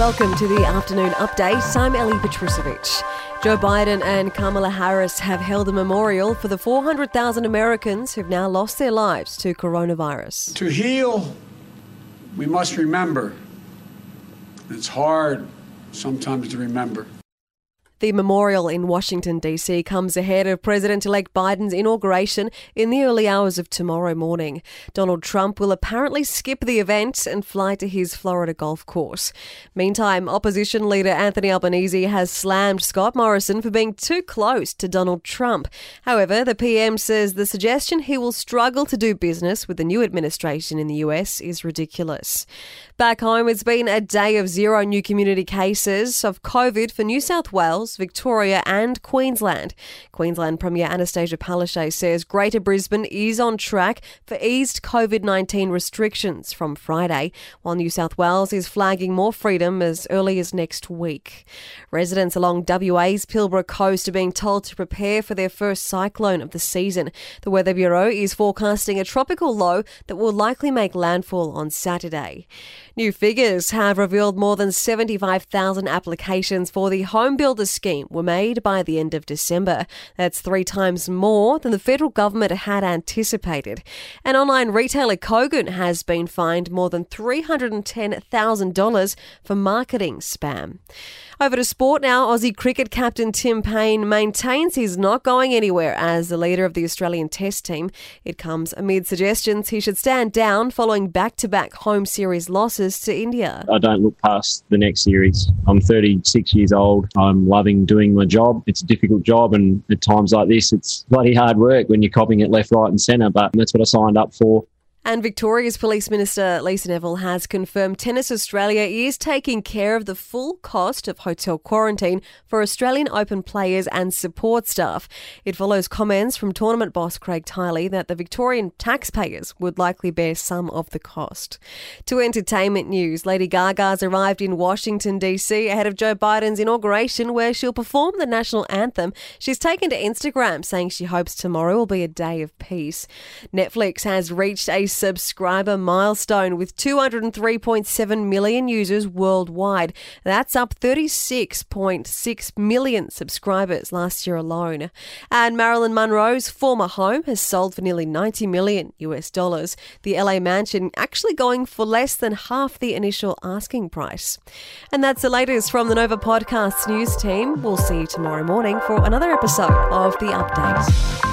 Welcome to the afternoon update. I'm Ellie Petrusevic. Joe Biden and Kamala Harris have held a memorial for the 400,000 Americans who've now lost their lives to coronavirus. To heal, we must remember. It's hard sometimes to remember. The memorial in Washington, D.C. comes ahead of President elect Biden's inauguration in the early hours of tomorrow morning. Donald Trump will apparently skip the event and fly to his Florida golf course. Meantime, opposition leader Anthony Albanese has slammed Scott Morrison for being too close to Donald Trump. However, the PM says the suggestion he will struggle to do business with the new administration in the US is ridiculous. Back home, it's been a day of zero new community cases of COVID for New South Wales. Victoria, and Queensland. Queensland Premier Annastacia Palaszczuk says Greater Brisbane is on track for eased COVID 19 restrictions from Friday, while New South Wales is flagging more freedom as early as next week. Residents along WA's Pilbara coast are being told to prepare for their first cyclone of the season. The Weather Bureau is forecasting a tropical low that will likely make landfall on Saturday. New figures have revealed more than 75,000 applications for the Home Builders scheme were made by the end of December. That's three times more than the federal government had anticipated. And online retailer Kogan has been fined more than $310,000 for marketing spam. Over to sport now. Aussie cricket captain Tim Paine maintains he's not going anywhere as the leader of the Australian Test team. It comes amid suggestions he should stand down following back to back home series losses to India. I don't look past the next series. I'm 36 years old. I'm loving doing my job. It's a difficult job, and at times like this, it's bloody hard work when you're copying it left, right, and centre, but that's what I signed up for. And Victoria's Police Minister Lisa Neville has confirmed Tennis Australia is taking care of the full cost of hotel quarantine for Australian Open players and support staff. It follows comments from tournament boss Craig Tiley that the Victorian taxpayers would likely bear some of the cost. To entertainment news, Lady Gaga's arrived in Washington, D.C. ahead of Joe Biden's inauguration, where she'll perform the national anthem. She's taken to Instagram saying she hopes tomorrow will be a day of peace. Netflix has reached a subscriber milestone with 203.7 million users worldwide. That's up 36.6 million subscribers last year alone. And Marilyn Monroe's former home has sold for nearly 90 million US dollars. The LA mansion actually going for less than half the initial asking price. And that's the latest from the Nova Podcasts news team. We'll see you tomorrow morning for another episode of The Update.